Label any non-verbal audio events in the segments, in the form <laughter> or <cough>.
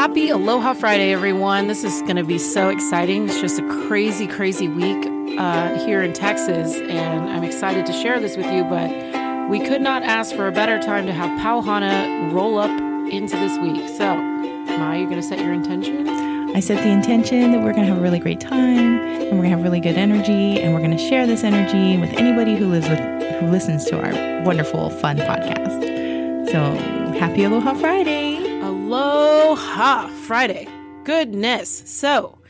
Happy Aloha Friday, everyone. This is going to be so exciting. It's just a crazy, crazy week uh, here in Texas, and I'm excited to share this with you. But we could not ask for a better time to have Pauhana roll up into this week. So, Ma, you're going to set your intention? I set the intention that we're going to have a really great time and we're going to have really good energy and we're going to share this energy with anybody who lives with who listens to our wonderful fun podcast. So, happy Aloha Friday. Aloha Friday. Goodness. So,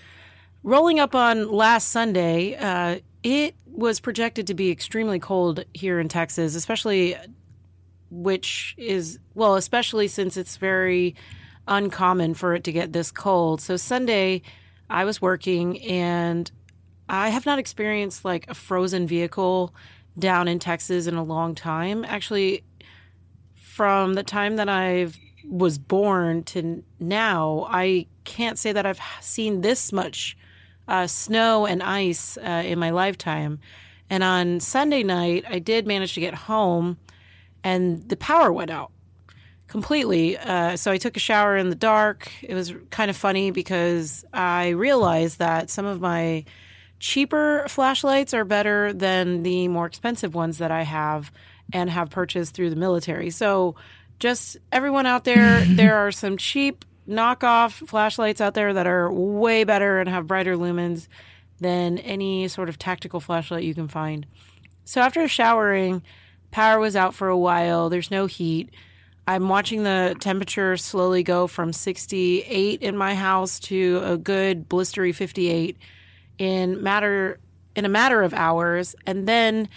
rolling up on last Sunday, uh, it was projected to be extremely cold here in Texas, especially which is well, especially since it's very uncommon for it to get this cold. So Sunday, I was working and I have not experienced like a frozen vehicle down in Texas in a long time. Actually, from the time that I was born to now, I can't say that I've seen this much uh, snow and ice uh, in my lifetime. And on Sunday night, I did manage to get home and the power went out completely. Uh, so I took a shower in the dark. It was kind of funny because I realized that some of my cheaper flashlights are better than the more expensive ones that I have and have purchased through the military. So just everyone out there, <laughs> there are some cheap knockoff flashlights out there that are way better and have brighter lumens than any sort of tactical flashlight you can find. So after showering, power was out for a while. There's no heat. I'm watching the temperature slowly go from 68 in my house to a good blistery 58 in matter in a matter of hours, and then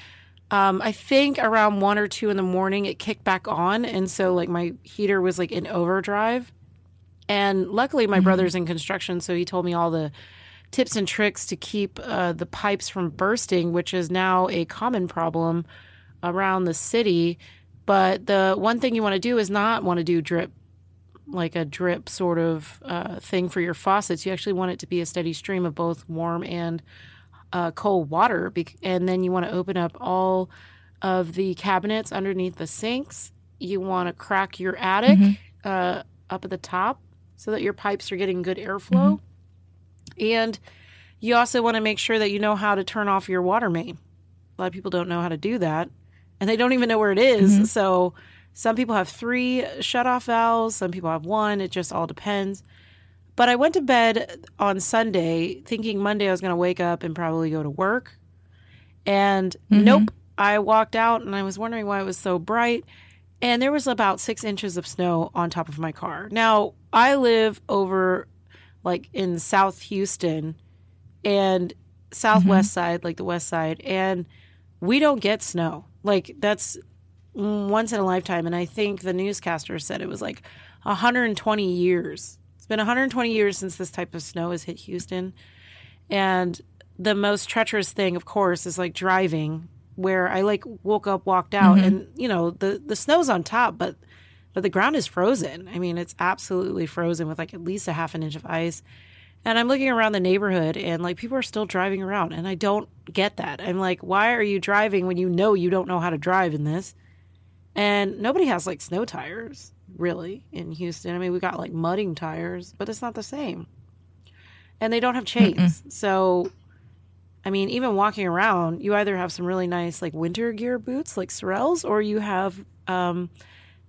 um, I think around one or two in the morning it kicked back on, and so like my heater was like in overdrive. And luckily, my mm-hmm. brother's in construction, so he told me all the tips and tricks to keep uh, the pipes from bursting, which is now a common problem around the city. But the one thing you want to do is not want to do drip, like a drip sort of uh, thing for your faucets. You actually want it to be a steady stream of both warm and uh, cold water. And then you want to open up all of the cabinets underneath the sinks. You want to crack your attic mm-hmm. uh, up at the top so that your pipes are getting good airflow. Mm-hmm. And you also want to make sure that you know how to turn off your water main. A lot of people don't know how to do that and they don't even know where it is. Mm-hmm. So some people have three shut off valves, some people have one. It just all depends. But I went to bed on Sunday thinking Monday I was going to wake up and probably go to work. And mm-hmm. nope, I walked out and I was wondering why it was so bright. And there was about six inches of snow on top of my car. Now, I live over like in South Houston and southwest mm-hmm. side, like the west side, and we don't get snow. Like that's once in a lifetime. And I think the newscaster said it was like 120 years. Been 120 years since this type of snow has hit Houston. And the most treacherous thing, of course, is like driving, where I like woke up, walked out, mm-hmm. and you know the the snow's on top, but but the ground is frozen. I mean, it's absolutely frozen with like at least a half an inch of ice. And I'm looking around the neighborhood and like people are still driving around and I don't get that. I'm like, why are you driving when you know you don't know how to drive in this? And nobody has like snow tires really in Houston. I mean, we got like mudding tires, but it's not the same. And they don't have chains. Mm-mm. So I mean, even walking around, you either have some really nice like winter gear boots like Sorels or you have um,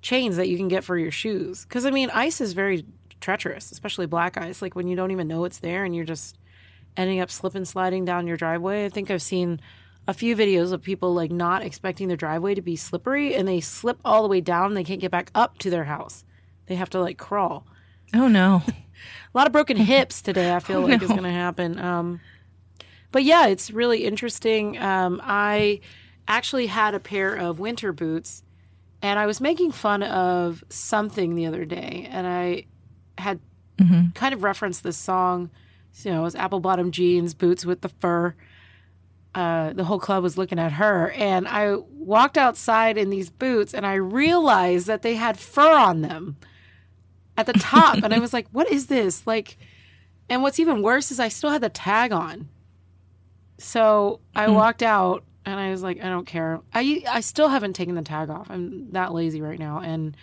chains that you can get for your shoes. Cuz I mean, ice is very treacherous, especially black ice. Like when you don't even know it's there and you're just ending up slipping sliding down your driveway. I think I've seen a few videos of people like not expecting their driveway to be slippery and they slip all the way down and they can't get back up to their house. They have to like crawl. Oh no. <laughs> a lot of broken hips today, I feel <laughs> oh, like no. is going to happen. Um, but yeah, it's really interesting. Um, I actually had a pair of winter boots and I was making fun of something the other day and I had mm-hmm. kind of referenced this song. You know, it was apple bottom jeans, boots with the fur. Uh, the whole club was looking at her, and I walked outside in these boots, and I realized that they had fur on them at the top, and I was like, "What is this?" Like, and what's even worse is I still had the tag on. So I mm. walked out, and I was like, "I don't care." I I still haven't taken the tag off. I'm that lazy right now, and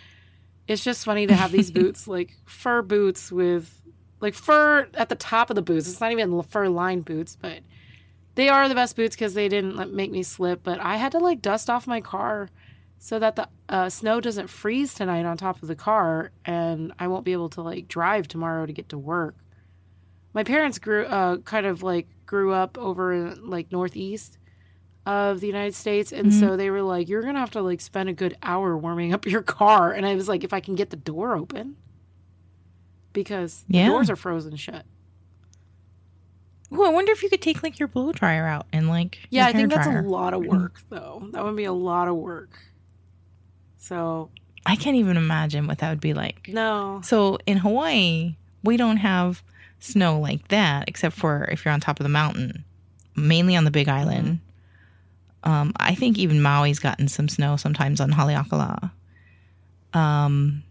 it's just funny to have these <laughs> boots, like fur boots with like fur at the top of the boots. It's not even fur lined boots, but they are the best boots because they didn't let, make me slip. But I had to like dust off my car so that the uh, snow doesn't freeze tonight on top of the car, and I won't be able to like drive tomorrow to get to work. My parents grew uh, kind of like grew up over in like northeast of the United States, and so they were like, "You're gonna have to like spend a good hour warming up your car," and I was like, "If I can get the door open." Because Yeah. the doors are frozen shut. Ooh, I wonder if you could take like your blow dryer out and like Yeah, I think that's dryer. a lot of work, though. That would be a lot of work. So I can't even imagine what that would be like. no, So in Hawaii, we don't have snow like that, except for if you're on top of the mountain, mainly on the Big Island. Um, I think even Maui's gotten some snow sometimes on Haleakala. Um,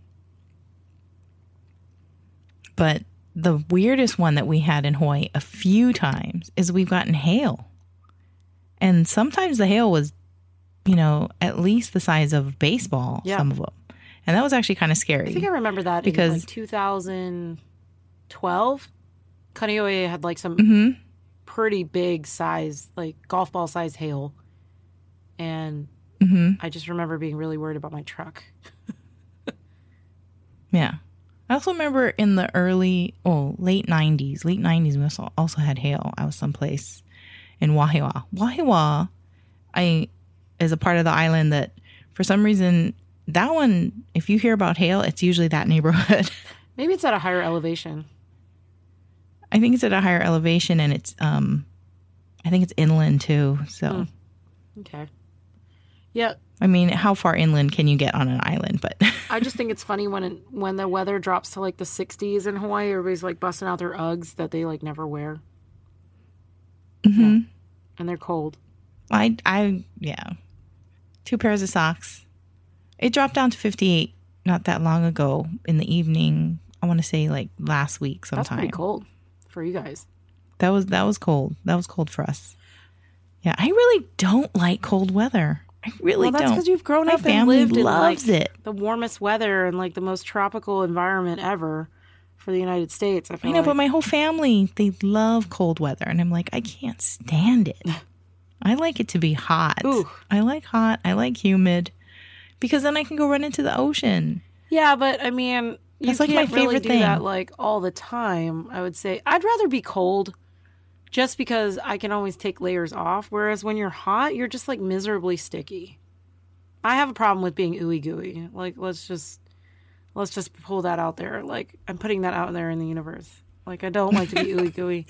but the weirdest one that we had in Hawaii a few times is we've gotten hail. And sometimes the hail was, you know, at least the size of baseball, Yeah. some of them. And that was actually kind of scary. I think I remember that Because- in like 2012. Kaneohe had like some hmm pretty big size, like golf ball size hail, and hmm I just remember being really worried about my truck. <laughs> Yeah. I also remember in the early, oh, late 90s, late 90s, we also, also had hail. I was someplace in Wahiawa. Wahiawa, I, is a part of the island that for some reason, that one, if you hear about hail, it's usually that neighborhood. <laughs> Maybe it's at a higher elevation. I think it's at a higher elevation and it's, um, I think it's inland too. So, Okay. Yeah, I mean, how far inland can you get on an island? But I just think it's funny when it, when the weather drops to like the 60s in Hawaii, everybody's like busting out their Uggs that they like never wear, Mhm. and they're cold. I, I, yeah, two pairs of socks. It dropped down to 58 not that long ago in the evening. I want to say like last week That's sometime. pretty cold for you guys. That was that was cold. That was cold for us. Yeah, I really don't like cold weather. I really well, that's don't. because you've grown My up and lived in like it. the warmest weather and like the most tropical environment ever for the United States. I I know, like. but my whole family they love cold weather, and I'm like, I can't stand it. <laughs> I like it to be hot. Ooh. I like hot. I like humid, because then I can go run into the ocean. yeah, but I mean, you That's, like, my can't really favorite do thing. that like all the time. I would say I'd rather be cold, just because I can always take layers off. Whereas when you're hot, you're just like miserably sticky. I have a problem with being ooey gooey. Like, let's just let's just pull that out there. Like, I'm putting that out there in the universe. Like, I don't like to be <laughs> ooey gooey.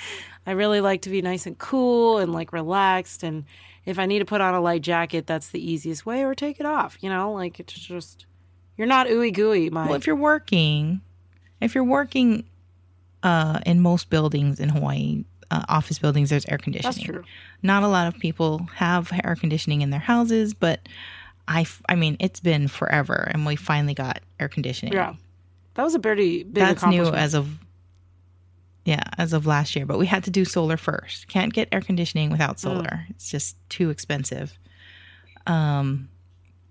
I really like to be nice and cool and like relaxed. And if I need to put on a light jacket, that's the easiest way, or take it off. You know, like it's just you're not ooey gooey. My Well, if you're working, if you're working uh, in most buildings in Hawaii, uh, office buildings, there's air conditioning. that's true. Not a lot of people have air conditioning in their houses, but I, f- I mean, it's been forever, and we finally got air conditioning. Yeah, that was a pretty big that's new as of yeah, as of last year. But we had to do solar first. Can't get air conditioning Mm. without solar. It's just too expensive. Um,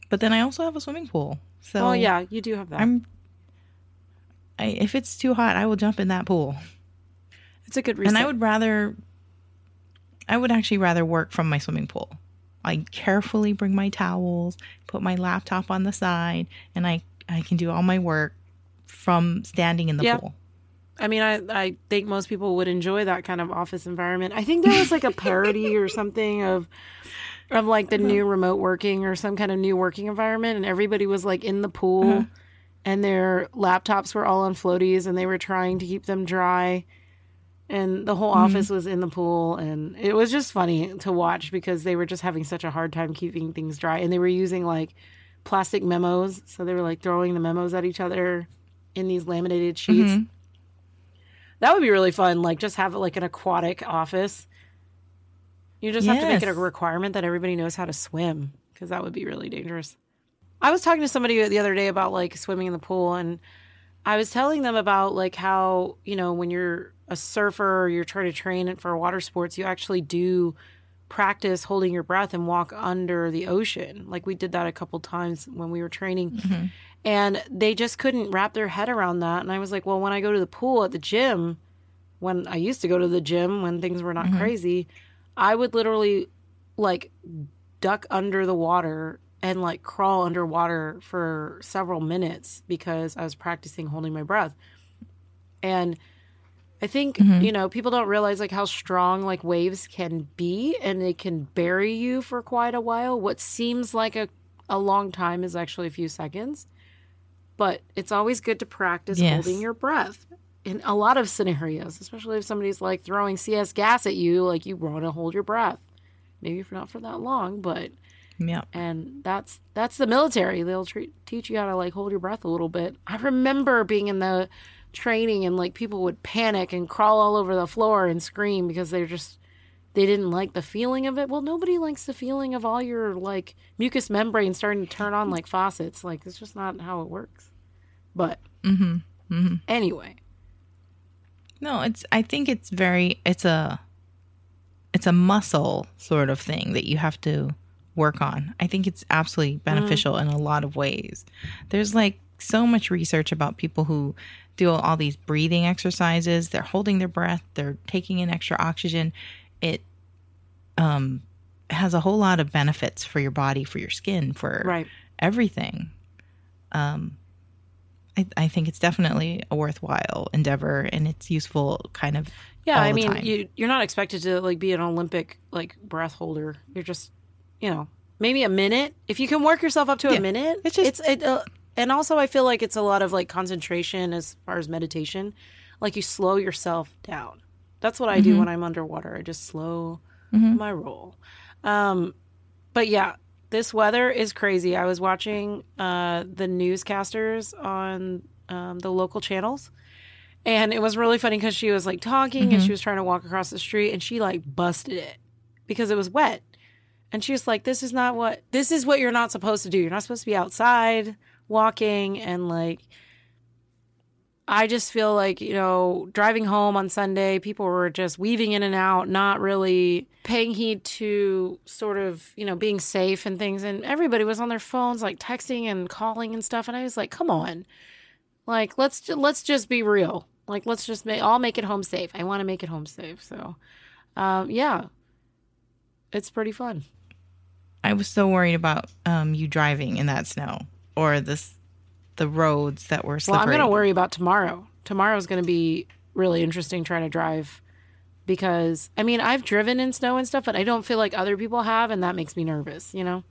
but then I also have a swimming pool. So oh yeah, you do have that. I'm. I, if it's too hot, I will jump in that pool. It's a good reset. And I would rather. I would actually rather work from my swimming pool. I carefully bring my towels, put my laptop on the side, and I I can do all my work from standing in the Yeah. pool. I mean, I, I think most people would enjoy that kind of office environment. I think there was like a parody or something of of like the new uh-huh. remote working or some kind of new working environment, and everybody was like in the pool, uh-huh. and their laptops were all on floaties, and they were trying to keep them dry, and the whole office was in the pool, and it was just funny to watch because they were just having such a hard time keeping things dry, and they were using like plastic memos, so they were like throwing the memos at each other in these laminated sheets. Mhm. That would be really fun. Like just have like an aquatic office. You just have to make it a requirement that everybody knows how to swim because that would be really dangerous. I was talking to somebody the other day about like swimming in the pool and I was telling them about like how, you know, when you're a surfer or you're trying to train for water sports, you actually do practice holding your breath and walk under the ocean. Like we did that a couple times when we were training. And they just couldn't wrap their head around that. And I was like, well, when I go to the pool at the gym, when I used to go to the gym when things were not Mhm. crazy, I would literally like duck under the water and like crawl underwater for several minutes because I was practicing holding my breath. And I think, Mhm. you know, people don't realize like how strong like waves can be and they can bury you for quite a while. What seems like a, a long time is actually a few seconds. But it's always good to practice Yes. holding your breath in a lot of scenarios, especially if somebody's like throwing CS gas at you, like you want to hold your breath. Maybe if not for that long, but Yeah. and that's that's the military. They'll treat, teach you how to like hold your breath a little bit. I remember being in the training and like people would panic and crawl all over the floor and scream because they're just they didn't like the feeling of it. Well, nobody likes the feeling of all your like mucous membrane starting to turn on like faucets. Like it's just not how it works. But Mm-hmm. Mm-hmm. anyway, No, it's. I think it's very. It's a. It's a muscle sort of thing that you have to work on. I think it's absolutely beneficial in a lot of ways. There's like so much research about people who do all these breathing exercises. They're holding their breath. They're taking in extra oxygen. It um has a whole lot of benefits for your body, for your skin, for right. everything. Um, I, I think it's definitely a worthwhile endeavor, and it's useful. Kind of, Yeah, I mean, you you're not expected to like be an Olympic like breath holder. You're just, you know, maybe a minute. If you can work yourself up to Yeah, a minute, it's just- it's it. Uh, and also, I feel like it's a lot of like concentration as far as meditation. Like you slow yourself down. That's what I do Mhm. when I'm underwater. I just slow Mhm. my roll. Um, but yeah, this weather is crazy. I was watching uh, the newscasters on um, the local channels, and it was really funny because she was like talking and Mhm. she was trying to walk across the street, and she like busted it because it was wet. And she was like, "This is not what this is what you're not supposed to do. You're not supposed to be outside walking and like." I just feel like, you know, driving home on Sunday, people were just weaving in and out, not really paying heed to sort of, you know, being safe and things. And everybody was on their phones, like texting and calling and stuff. And I was like, come on. Like, let's, let's just be real. Like, let's just make, I'll make it home safe. I want to make it home safe. So, um, yeah, it's pretty fun. I was so worried about um, you driving in that snow or this the roads that were slippery. Well. I'm going to worry about tomorrow. Tomorrow's going to be really interesting trying to drive because I mean, I've driven in snow and stuff, but I don't feel like other people have and that makes me nervous, you know?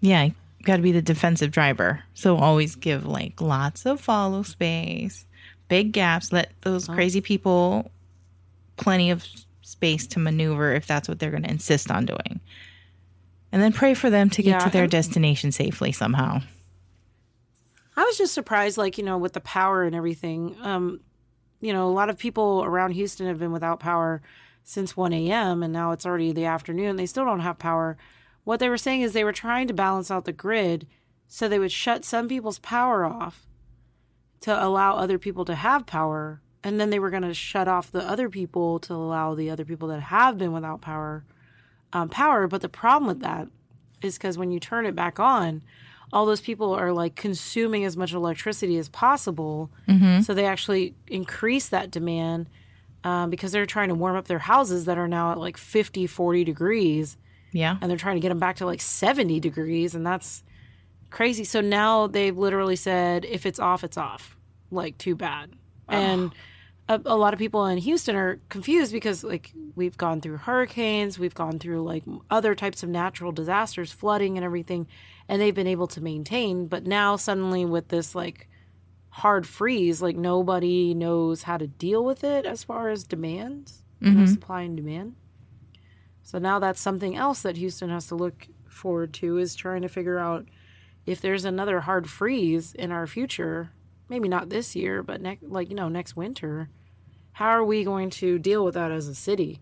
Yeah, got to be the defensive driver. So always give like lots of follow space, big gaps. Let those Oh. crazy people plenty of space to maneuver if that's what they're going to insist on doing. And then pray for them to get Yeah, to their destination safely somehow. I was just surprised, like, you know, with the power and everything. Um, you know, a lot of people around Houston have been without power since 1 a.m., and now it's already the afternoon. They still don't have power. What they were saying is they were trying to balance out the grid so they would shut some people's power off to allow other people to have power. And then they were going to shut off the other people to allow the other people that have been without power um, power. But the problem with that is because when you turn it back on, all those people are like consuming as much electricity as possible. So they actually increase that demand um, because they're trying to warm up their houses that are now at like 50, 40 degrees Yeah. and they're trying to get them back to like 70 degrees and that's crazy so now they've literally said if it's off it's off like too bad and a, a lot of people in houston are confused because like we've gone through hurricanes we've gone through like other types of natural disasters flooding and everything and they've been able to maintain but now suddenly with this like hard freeze like nobody knows how to deal with it as far as demands you know, Mhm. supply and demand so now that's something else that Houston has to look forward to is trying to figure out if there's another hard freeze in our future, maybe not this year, but next like you know next winter, how are we going to deal with that as a city?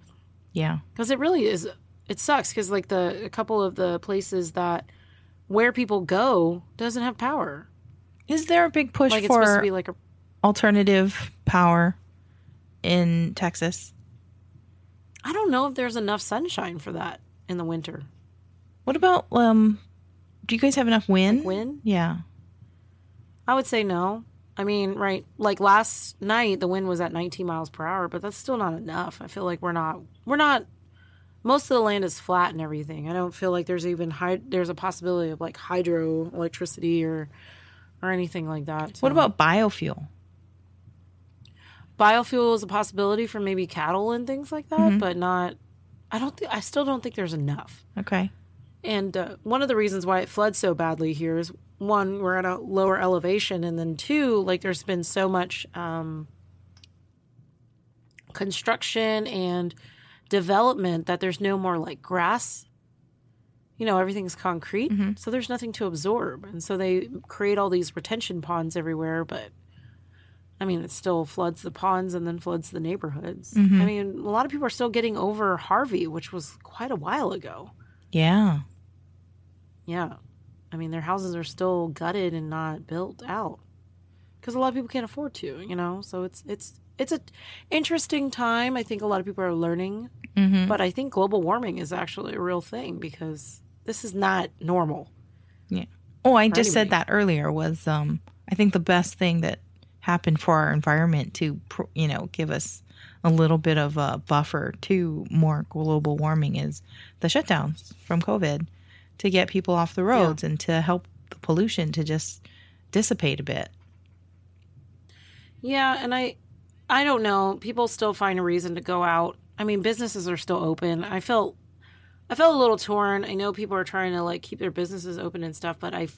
Yeah. Cuz it really is it sucks cuz like the a couple of the places that where people go doesn't have power. Is there a big push Like it's supposed to for be like a alternative power in Texas? I don't know if there's enough sunshine for that in the winter. What about um do you guys have enough wind? Wind? Yeah. I would say no. I mean, right, like last night the wind was at 19 miles per hour, but that's still not enough. I feel like we're not we're not most of the land is flat and everything. I don't feel like there's even hy- there's a possibility of like hydro electricity or or anything like that. So. What about biofuel? biofuel is a possibility for maybe cattle and things like that, but not. I don't think. I still don't think there's enough. Okay. And uh, one of the reasons why it floods so badly here is one, we're at a lower elevation, and then two, like there's been so much um, construction and development that there's no more like grass. You know, everything's concrete, so there's nothing to absorb, and so they create all these retention ponds everywhere. But I mean, it still floods the ponds and then floods the neighborhoods. I mean, a lot of people are still getting over Harvey, which was quite a while ago. Yeah. Yeah. I mean, their houses are still gutted and not built out because a lot of people can't afford to, you know. So it's it's it's a interesting time. I think a lot of people are learning, Mm-hmm. but I think global warming is actually a real thing because this is not normal. Yeah. Oh, I just said that earlier was um I think the best thing that happened for our environment to you know give us a little bit of a buffer to more global warming is the shutdowns from COVID to get people off the roads and to help the pollution to just dissipate a bit. Yeah, and I I don't know. People still find a reason to go out. I mean, businesses are still open. I felt I felt a little torn. I know people are trying to like keep their businesses open and stuff, but I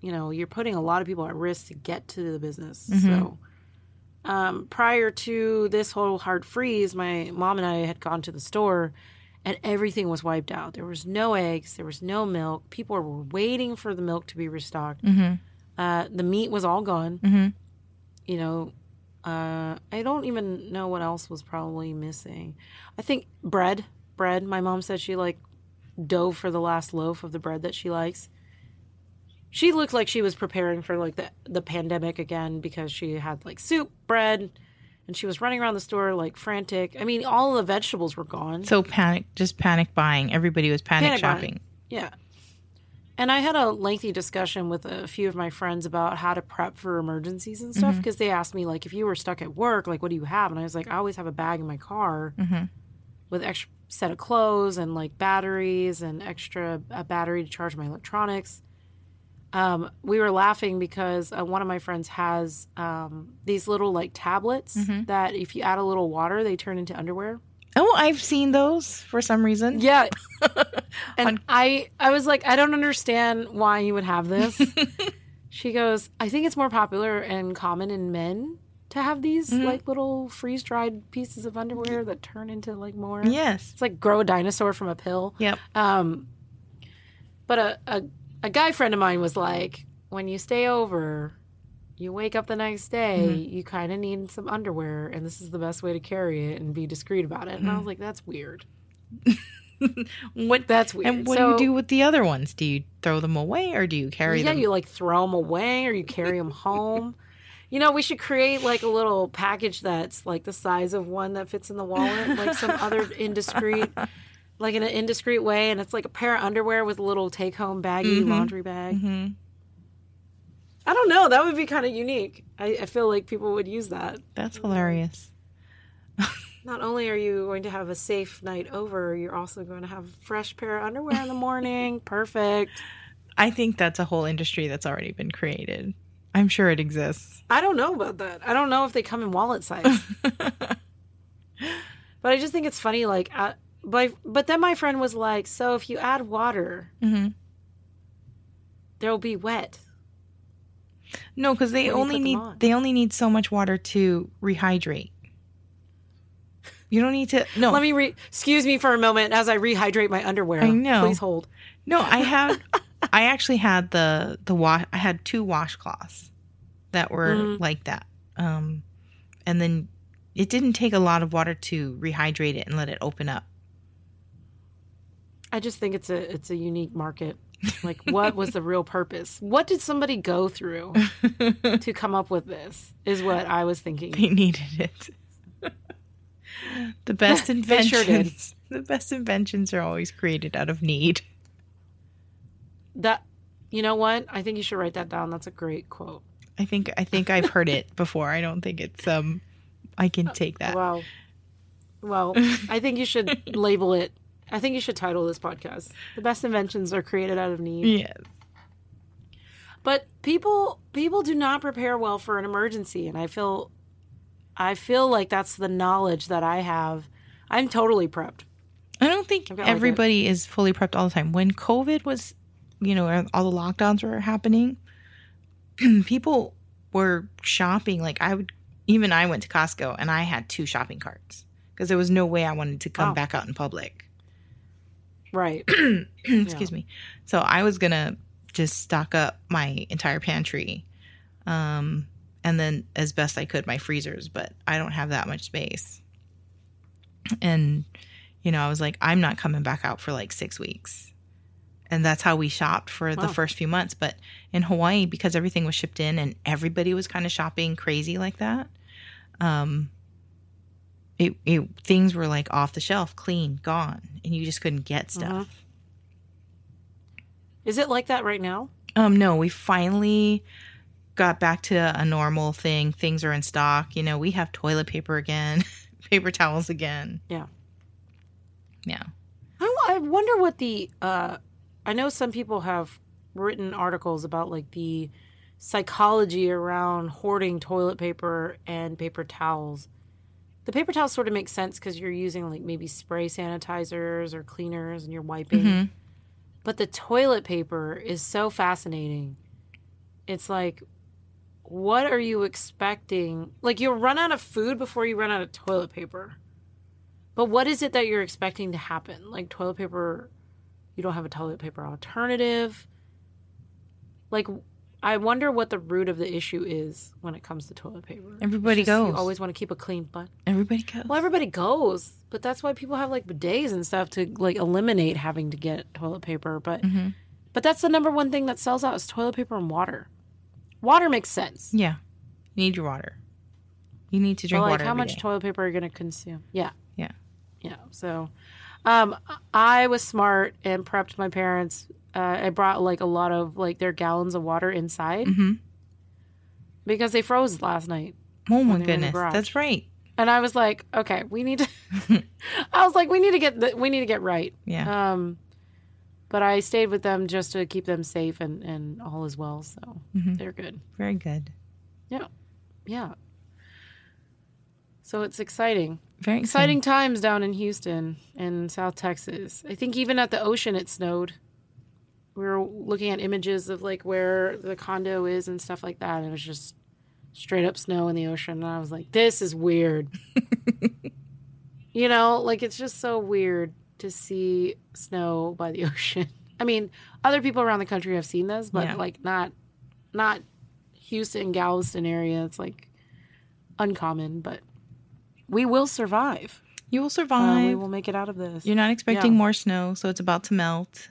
you know, you're putting a lot of people at risk to get to the business. So um, prior to this whole hard freeze, my mom and I had gone to the store and everything was wiped out. There was no eggs, there was no milk. People were waiting for the milk to be restocked. Uh, the meat was all gone. You know, uh, I don't even know what else was probably missing. I think bread. Bread. My mom said she like dove for the last loaf of the bread that she likes. She looked like she was preparing for like the the pandemic again because she had like soup, bread, and she was running around the store like frantic. I mean, all the vegetables were gone. So panic just panic buying. Everybody was panic, Panic buying. shopping. Yeah. And I had a lengthy discussion with a few of my friends about how to prep for emergencies and stuff mm-hmm. because they asked me like if you were stuck at work, like what do you have? And I was like, I always have a bag in my car mm-hmm. with extra set of clothes and like batteries and extra a battery to charge my electronics. Um, we were laughing because uh, one of my friends has um, these little like tablets that if you add a little water, they turn into underwear. Oh, I've seen those for some reason. Yeah. <laughs> and I I was like, I don't understand why you would have this. <laughs> she goes, I think it's more popular and common in men to have these like little freeze dried pieces of underwear that turn into like more. Yes. It's like grow a dinosaur from a pill. Yep. Um, but a, a a guy friend of mine was like, when you stay over, you wake up the next day, mm-hmm. you kind of need some underwear, and this is the best way to carry it and be discreet about it. And I was mm-hmm. like, that's weird. <laughs> What That's weird. And what So- do you do with the other ones? Do you throw them away or do you carry yeah, them? Yeah, you like throw them away or you carry them home. You know, we should create like a little package that's like the size of one that fits in the wallet, like some other <laughs> indiscreet, like in an indiscreet way, and it's like a pair of underwear with a little take-home baggy laundry bag. Mhm. I don't know. That would be kind of unique. I, I feel like people would use that. That's hilarious. <laughs> Not only are you going to have a safe night over, you're also going to have a fresh pair of underwear in the morning. <laughs> Perfect. I think that's a whole industry that's already been created. I'm sure it exists. I don't know about that. I don't know if they come in wallet size. <laughs> but I just think it's funny. Like, but but then my friend was like, "So if you add water, Mhm. there will be wet." No, because they only need on? they only need so much water to rehydrate. You don't need to. No, Let me re. Excuse me for a moment as I rehydrate my underwear. I know. Please hold. no. I had. <laughs> I actually had the the wash. I had two washcloths that were Mm. like that. Um, and then it didn't take a lot of water to rehydrate it and let it open up. I just think it's a it's a unique market. Like, what was the real purpose? What did somebody go through <laughs> to come up with this? Is what I was thinking. They needed it. the best <laughs> inventions. sure. The best inventions are always created out of need. That, you know what? I think you should write that down. That's a great quote. I think I think I've heard it before. I don't think it's um I can take that. Wow. Well, <laughs> I think you should label it. I think you should title this podcast "The Best Inventions Are Created Out of Need." Yes. But people people do not prepare well for an emergency, and I feel I feel like that's the knowledge that I have. I'm totally prepped. I don't think I've like everybody is fully prepped all the time. When COVID was, you know, all the lockdowns were happening, <clears throat> people were shopping. Like I would, even I went to Costco and I had two shopping carts because there was no way I wanted to come Wow. back out in public. Right. <clears throat> Excuse me. So I was gonna just stock up my entire pantry, um, and then as best I could my freezers. But I don't have that much space, and you know I was like, I'm not coming back out for like six weeks, and that's how we shopped for the first few months. But in Hawaii, because everything was shipped in and everybody was kind of shopping crazy like that, um, it, it things were like off the shelf, clean, gone, and you just couldn't get stuff. Mhm. Is it like that right now? Um, no, we finally got back to a normal thing. Things are in stock. You know, we have toilet paper again, <laughs> paper towels again. Yeah. Yeah. I, I wonder what the. Uh, I know some people have written articles about like the psychology around hoarding toilet paper and paper towels. The paper towels sort of make sense because you're using like maybe spray sanitizers or cleaners and you're wiping. Mhm. But the toilet paper is so fascinating. It's like, what are you expecting? Like, you'll run out of food before you run out of toilet paper. But what is it that you're expecting to happen? Like, toilet paper, you don't have a toilet paper alternative. Like, I wonder what the root of the issue is when it comes to toilet paper. Everybody just You always want to keep a clean butt. Everybody goes. Well, everybody goes, but that's why people have like bidets and stuff to like eliminate having to get toilet paper. But Mhm. but that's the number one thing that sells out is toilet paper and water. Water makes sense. Yeah. You need your water. You need to drink like, water. how much day. toilet paper are you going to consume? Yeah, Yeah. yeah. So, um, I was smart and prepped my parents. Uh, I brought like a lot of like their gallons of water inside Mhm. because they froze last night. Oh my they were in the goodness. That's right. And I was like, okay, we need to. <laughs> <laughs> I was like, we need to get the, we need to get right. Yeah. Um, but I stayed with them just to keep them safe and and all is well. So Mhm. they're good. Very good. Yeah. Yeah. So it's exciting. Very Exciting times down in Houston and South Texas. I think even at the ocean it snowed. We were looking at images of like where the condo is and stuff like that. And it was just straight up snow in the ocean. And I was like, this is weird. <laughs> you know, like it's just so weird to see snow by the <laughs> ocean. I mean, other people around the country have seen this, but Yeah. like not not Houston, Galveston area. It's like uncommon, but we will survive. You will Uh, survive. we will make it out of this. You're not expecting Yeah. more snow, so it's about to melt.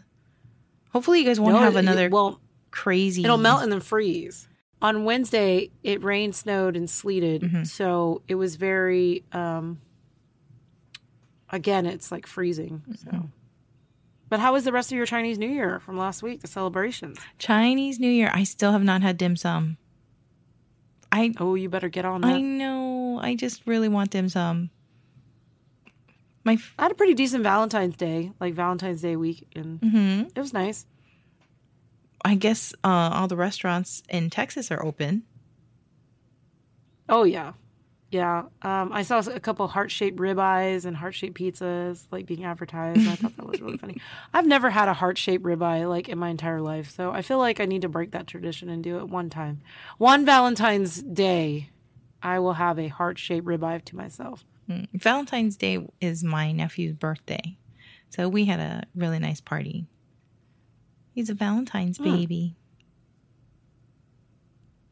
Hopefully, you guys won't No, have another Well, crazy. it'll melt and then freeze. On Wednesday, it rained, snowed, and sleeted. Mhm. So it was very. um Again, it's like freezing. So. Mm-hmm. But how was the rest of your Chinese New Year from last week? The celebrations. Chinese New Year. I still have not had dim sum. I Oh, you better get on That. I know. I just really want dim sum. My I had a pretty decent Valentine's Day, like Valentine's Day week, and mhm. it was nice. I guess uh, all the restaurants in Texas are open. Oh yeah, yeah. Um, I saw a couple heart shaped ribeyes and heart shaped pizzas like being advertised. and I thought that was really funny. <laughs> I've never had a heart shaped ribeye like in my entire life, so I feel like I need to break that tradition and do it one time. One Valentine's Day, I will have a heart shaped ribeye to myself. Mm. Valentine's Day is my nephew's birthday, so we had a really nice party. He's a Valentine's Hmm. baby.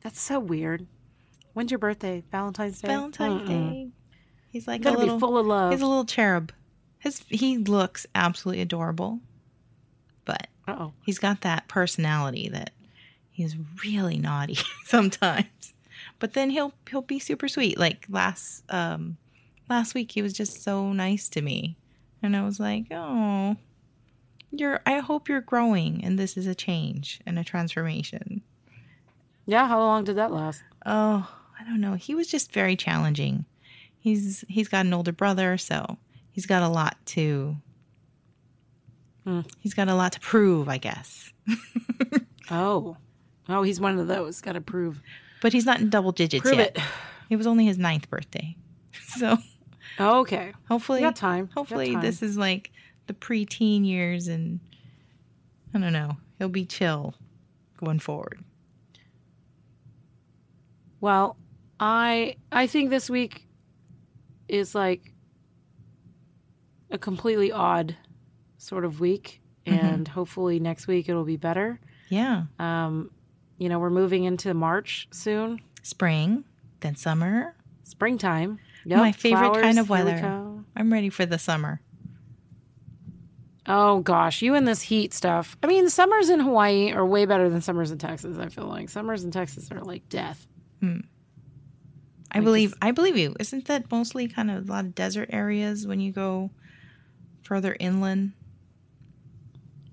That's so weird. When's your birthday? Valentine's Day. Valentine's Mm-mm. Day. He's like You a gotta little. be full of love. he's a little cherub. His he looks absolutely adorable, but oh. he's got that personality that he's really naughty <laughs> sometimes. But then he'll he'll be super sweet. Like last um last week he was just so nice to me. And I was like, "Oh, you're I hope you're growing and this is a change and a transformation." Yeah, how long did that last? Oh, I don't know. He was just very challenging. He's he's got an older brother, so he's got a lot to Hmm. he's got a lot to prove, I guess. <laughs> Oh. Oh, he's one of those. Got to prove. But he's not in double digits Prove yet. it. <sighs> It was only his ninth birthday. <laughs> So Okay. hopefully You got time. You got hopefully time. this is like the preteen years and I don't know. He'll be chill going forward. Well, I I think this week is like a completely odd sort of week, Mm-hmm. and hopefully next week it'll be better. Yeah. Um, you know, we're moving into March soon, Spring, then summer. springtime. Yep, My favorite flowers, kind of weather. I'm ready for the summer. Oh gosh, you and this heat stuff. I mean, summers in Hawaii are way better than summers in Texas. I feel like summers in Texas are like death. I Like believe this- I believe you. Isn't that mostly kind of a lot of desert areas when you go further inland?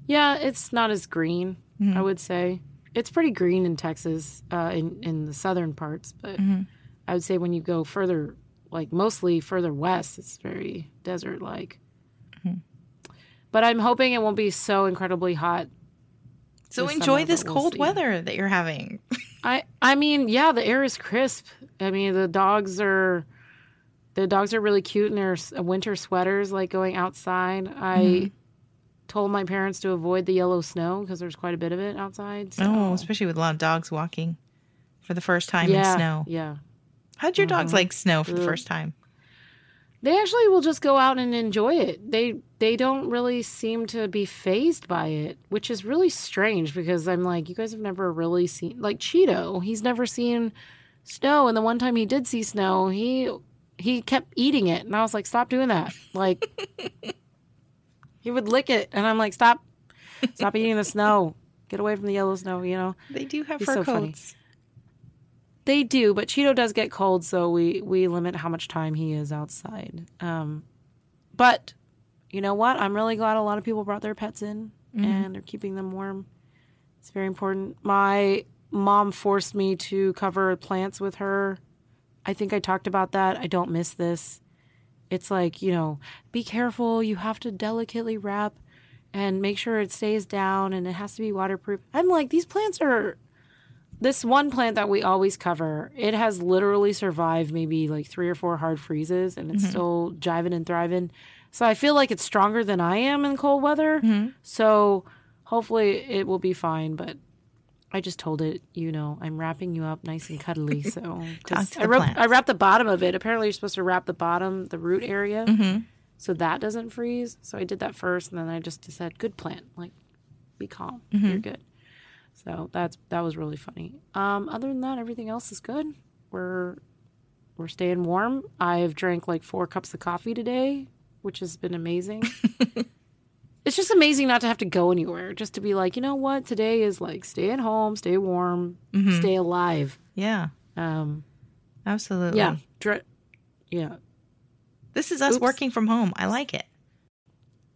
Yeah, it's not as green. Mhm. I would say it's pretty green in Texas, uh, in in the southern parts. But Mhm. I would say when you go further, like mostly further west, it's very desert like. Mm-hmm. But I'm hoping it won't be so incredibly hot. So This enjoy summer, this we'll cold see. weather that you're having. <laughs> I I mean, yeah, the air is crisp. I mean, the dogs are the dogs are really cute in their winter sweaters, like going outside. I Mm-hmm. told my parents to avoid the yellow snow because there's quite a bit of it outside. So. Oh, especially with a lot of dogs walking for the first time yeah, in snow. yeah. How'd your dogs Mhm. like snow for the first time? They actually will just go out and enjoy it. They they don't really seem to be fazed by it, which is really strange because I'm like, you guys have never really seen like Cheeto. He's never seen snow, and the one time he did see snow, he he kept eating it, and I was like, stop doing that. Like <laughs> he would lick it, and I'm like, stop, stop eating the snow. Get away from the yellow snow. You know. They do have He's fur so funny. They do, but Cheeto does get cold, so we we limit how much time he is outside. Um, but you know what? I'm really glad a lot of people brought their pets in and they're keeping them warm. It's very important. My mom forced me to cover plants with her. I think I talked about that. I don't miss this. It's like, you know, be careful. You have to delicately wrap and make sure it stays down and it has to be waterproof. I'm like, these plants are this one plant that we always cover, it has literally survived maybe like three or four hard freezes and it's still jiving and thriving. So I feel like it's stronger than I am in cold weather. So hopefully it will be fine. But I just told it, you know, I'm wrapping you up nice and cuddly. <laughs> So I, wrap. I wrapped the bottom of it. Apparently you're supposed to wrap the bottom, the root area, Mm-hmm. so that doesn't freeze. So I did that first, and then I just said, "Good plant, like be calm, Mm-hmm. you're good." So that's that was really funny. Um, other than that, everything else is good. We're we're staying warm. I've drank like four cups of coffee today, which has been amazing. <laughs> it's just amazing not to have to go anywhere. Just to be like, you know what, today is like stay at home, stay warm, Mm-hmm. stay alive. Yeah, Um, absolutely. yeah, dr- yeah. This is us Oops. working from home. I like it.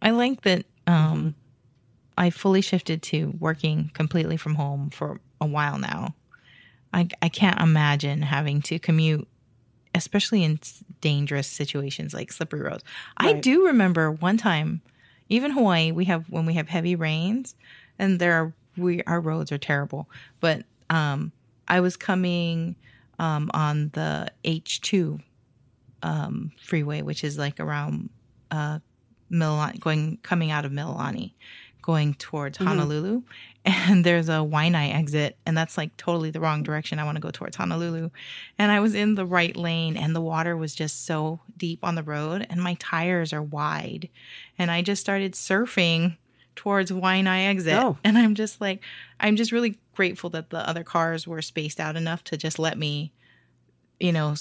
I like that um, I fully shifted to working completely from home for a while now. I, I can't imagine having to commute, especially in dangerous situations like slippery roads. I do remember one time, even Hawaii, we have when we have heavy rains, and there are we our roads are terrible. But um, I was coming um, on the H two um, freeway, which is like around uh, going coming out of Mililani, going towards mm-hmm. Honolulu, <laughs> and there's a Waianae exit, and that's like totally the wrong direction. I want to go towards Honolulu, and I was in the right lane, and the water was just so deep on the road, and my tires are wide, and I just started surfing towards Waianae exit, Oh. and I'm just like, I'm just really grateful that the other cars were spaced out enough to just let me, you know.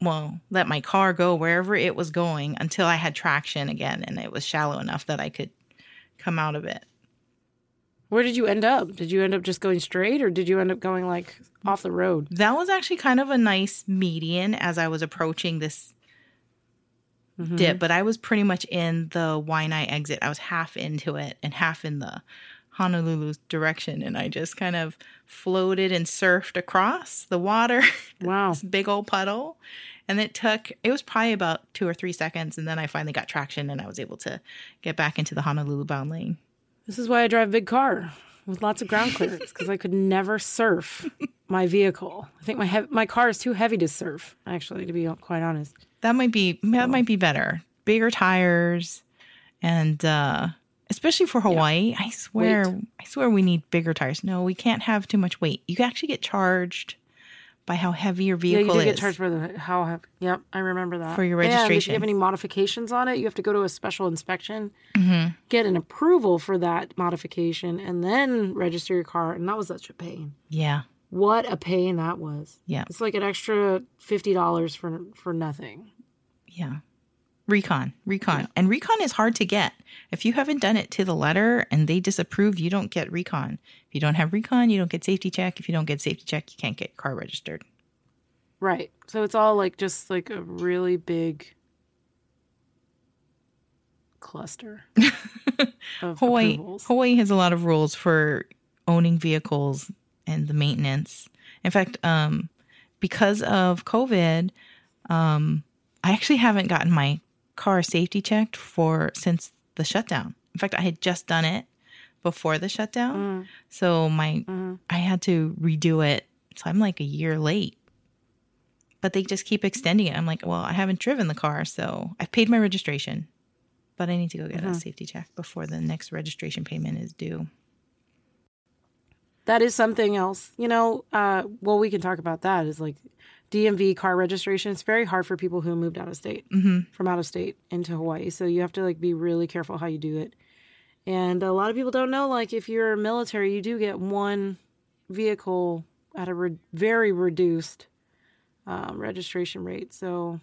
well, let my car go wherever it was going until I had traction again and it was shallow enough that I could come out of it. Where did you end up? Did you end up just going straight, or did you end up going like off the road? That was actually kind of a nice median as I was approaching this mm-hmm. dip, but I was pretty much in the Waianae exit. I was half into it and half in the Honolulu's direction, and I just kind of floated and surfed across the water. <laughs> Wow. this big old puddle. And it took, it was probably about two or three seconds. And then I finally got traction and I was able to get back into the Honolulu bound lane. This is why I drive a big car with lots of ground <laughs> clearance because I could never surf my vehicle. I think my my car is too heavy to surf. Actually, to be quite honest. That might be, that might be better. Bigger tires and, uh, especially for Hawaii, I swear, Weight. I swear we need bigger tires. No, we can't have too much weight. You can actually get charged by how heavy your vehicle Yeah, you do is. get charged for the how heavy. Yep, I remember that. For your registration. And if you have any modifications on it, you have to go to a special inspection, Mhm. get an approval for that modification, and then register your car. And that was such a pain. Yeah. What a pain that was. Yeah. It's like an extra fifty dollars for for nothing. Yeah. Recon, recon. And recon is hard to get. If you haven't done it to the letter and they disapprove, you don't get recon. If you don't have recon, you don't get safety check. If you don't get safety check, you can't get car registered. Right. So it's all like just like a really big cluster <laughs> of Hawaii approvals. Hawaii has a lot of rules for owning vehicles and the maintenance. In fact, um, because of COVID, um, I actually haven't gotten my car safety checked for since the shutdown. In fact, I had just done it before the shutdown, Mm, so my mhm. I had to redo it. So I'm like a year late. But they just keep extending it. I'm like, well, I haven't driven the car, so I've paid my registration. But I need to go get a Mhm. safety check before the next registration payment is due. That is something else. You know, uh, well, we can talk about that. Is like DMV car registration. It's very hard for people who moved out of state hmm from out of state into Hawaii. So you have to like be really careful how you do it. And a lot of people don't know. Like if you're military, you do get one vehicle at a re- very reduced um, registration rate. So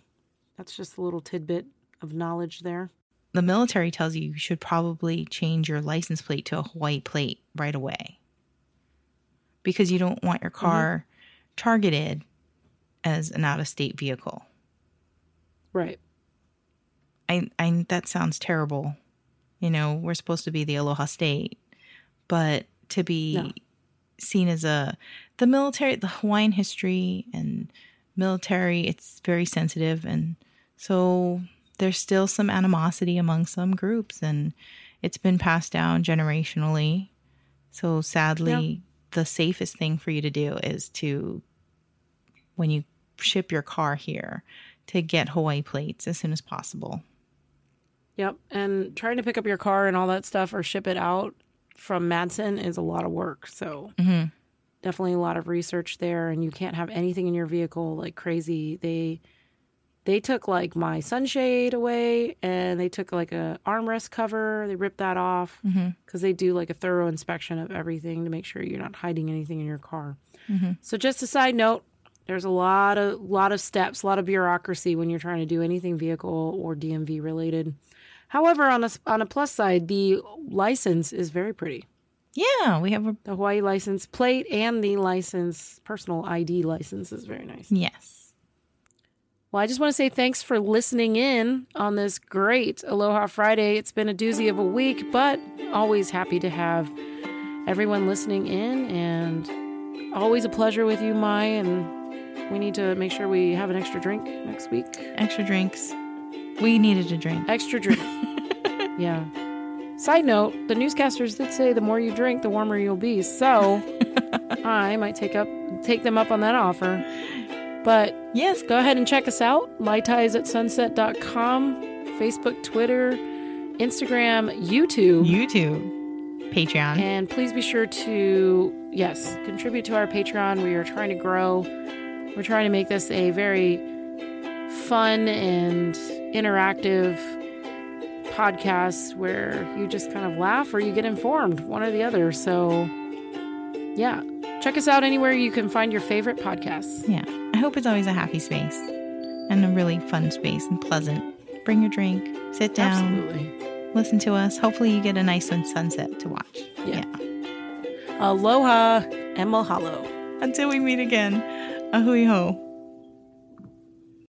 that's just a little tidbit of knowledge there. The military tells you you should probably change your license plate to a Hawaii plate right away because you don't want your car targeted as an out of state vehicle. Right. I, I that sounds terrible. You know, we're supposed to be the Aloha State, but to be No. seen as a the military, the Hawaiian history and military, it's very sensitive, and so there's still some animosity among some groups, and it's been passed down generationally. So sadly, the safest thing for you to do is to when you ship your car here to get Hawaii plates as soon as possible. Yep. And trying to pick up your car and all that stuff or ship it out from Matson is a lot of work. So hmm definitely a lot of research there and you can't have anything in your vehicle like crazy. They they took like my sunshade away and they took like a armrest cover. They ripped that off because they do like a thorough inspection of everything to make sure you're not hiding anything in your car. hmm So just a side note, there's a lot of lot of steps, a lot of bureaucracy when you're trying to do anything vehicle or DMV related. However, on a on a plus side, the license is very pretty. Yeah, we have a The Hawaii license plate and the license personal ID license is very nice. yes. Well, I just want to say thanks for listening in on this great Aloha Friday. It's been a doozy of a week, but always happy to have everyone listening in and always a pleasure with you, Mai. And we need to make sure we have an extra drink next week. Extra drinks. We needed a drink. Extra drink. <laughs> yeah. Side note, the newscasters did say the more you drink, the warmer you'll be. So <laughs> I might take up take them up on that offer. But Yes. go ahead and check us out. Maitais at sunset.com, Facebook, Twitter, Instagram, YouTube. YouTube. Patreon. And please be sure to, yes, contribute to our Patreon. We are trying to grow. We're trying to make this a very fun and interactive podcast where you just kind of laugh or you get informed, one or the other. So, yeah, check us out anywhere you can find your favorite podcasts. Yeah. I hope it's always a happy space and a really fun space and pleasant. Bring your drink, sit down, Absolutely. listen to us. Hopefully, you get a nice sun- sunset to watch. Yeah. Aloha and mahalo. Until we meet again, a hui hou.